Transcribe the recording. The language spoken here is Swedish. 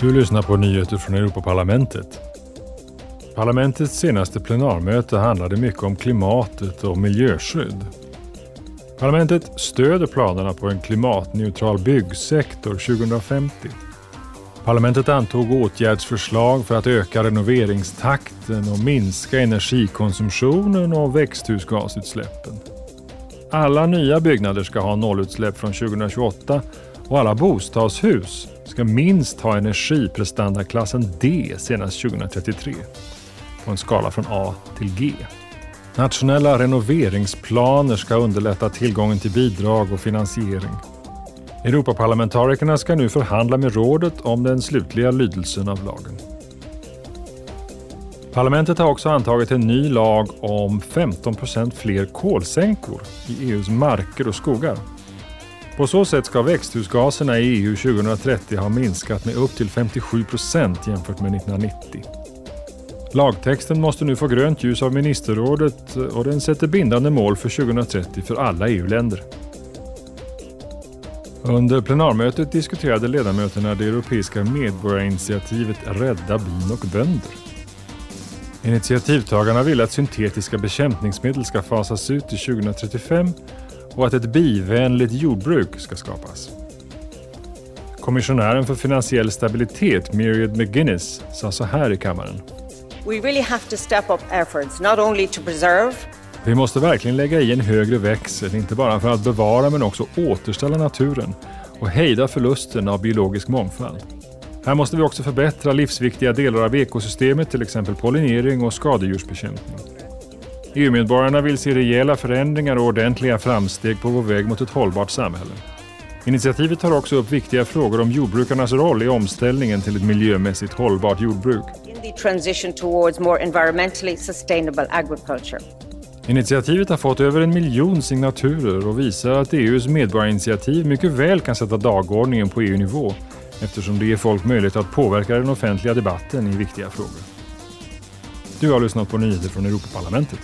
Du lyssnar på nyheter från Europaparlamentet. Parlamentets senaste plenarmöte handlade mycket om klimatet och miljöskydd. Parlamentet stöder planerna på en klimatneutral byggsektor 2050. Parlamentet antog åtgärdsförslag för att öka renoveringstakten och minska energikonsumtionen och växthusgasutsläppen. Alla nya byggnader ska ha nollutsläpp från 2028 och alla bostadshus ska minst ha energiprestandaklassen D senast 2033 på en skala från A till G. Nationella renoveringsplaner ska underlätta tillgången till bidrag och finansiering. Europaparlamentarikerna ska nu förhandla med rådet om den slutliga lydelsen av lagen. Parlamentet har också antagit en ny lag om 15% fler kolsänkor i EUs marker och skogar. På så sätt ska växthusgaserna i EU 2030 ha minskat med upp till 57 procent jämfört med 1990. Lagtexten måste nu få grönt ljus av ministerrådet och den sätter bindande mål för 2030 för alla EU-länder. Under plenarmötet diskuterade ledamöterna det europeiska medborgarinitiativet Rädda bin och bönder. Initiativtagarna vill att syntetiska bekämpningsmedel ska fasas ut till 2035 och att ett bivänligt jordbruk ska skapas. Kommissionären för finansiell stabilitet, Myriad McGuinness, sa så här i kammaren. We really have to step up efforts, not only to preserve Vi måste verkligen lägga i en högre växel, inte bara för att bevara men också återställa naturen och hejda förlusten av biologisk mångfald. Här måste vi också förbättra livsviktiga delar av ekosystemet, till exempel pollinering och skadedjursbekämpning. EU-medborgarna vill se rejäla förändringar och ordentliga framsteg på vår väg mot ett hållbart samhälle. Initiativet tar också upp viktiga frågor om jordbrukarnas roll i omställningen till ett miljömässigt hållbart jordbruk. Initiativet har fått över en miljon signaturer och visar att EUs medborgarinitiativ mycket väl kan sätta dagordningen på EU-nivå eftersom det ger folk möjlighet att påverka den offentliga debatten i viktiga frågor. Du har lyssnat på nyheter från Europaparlamentet.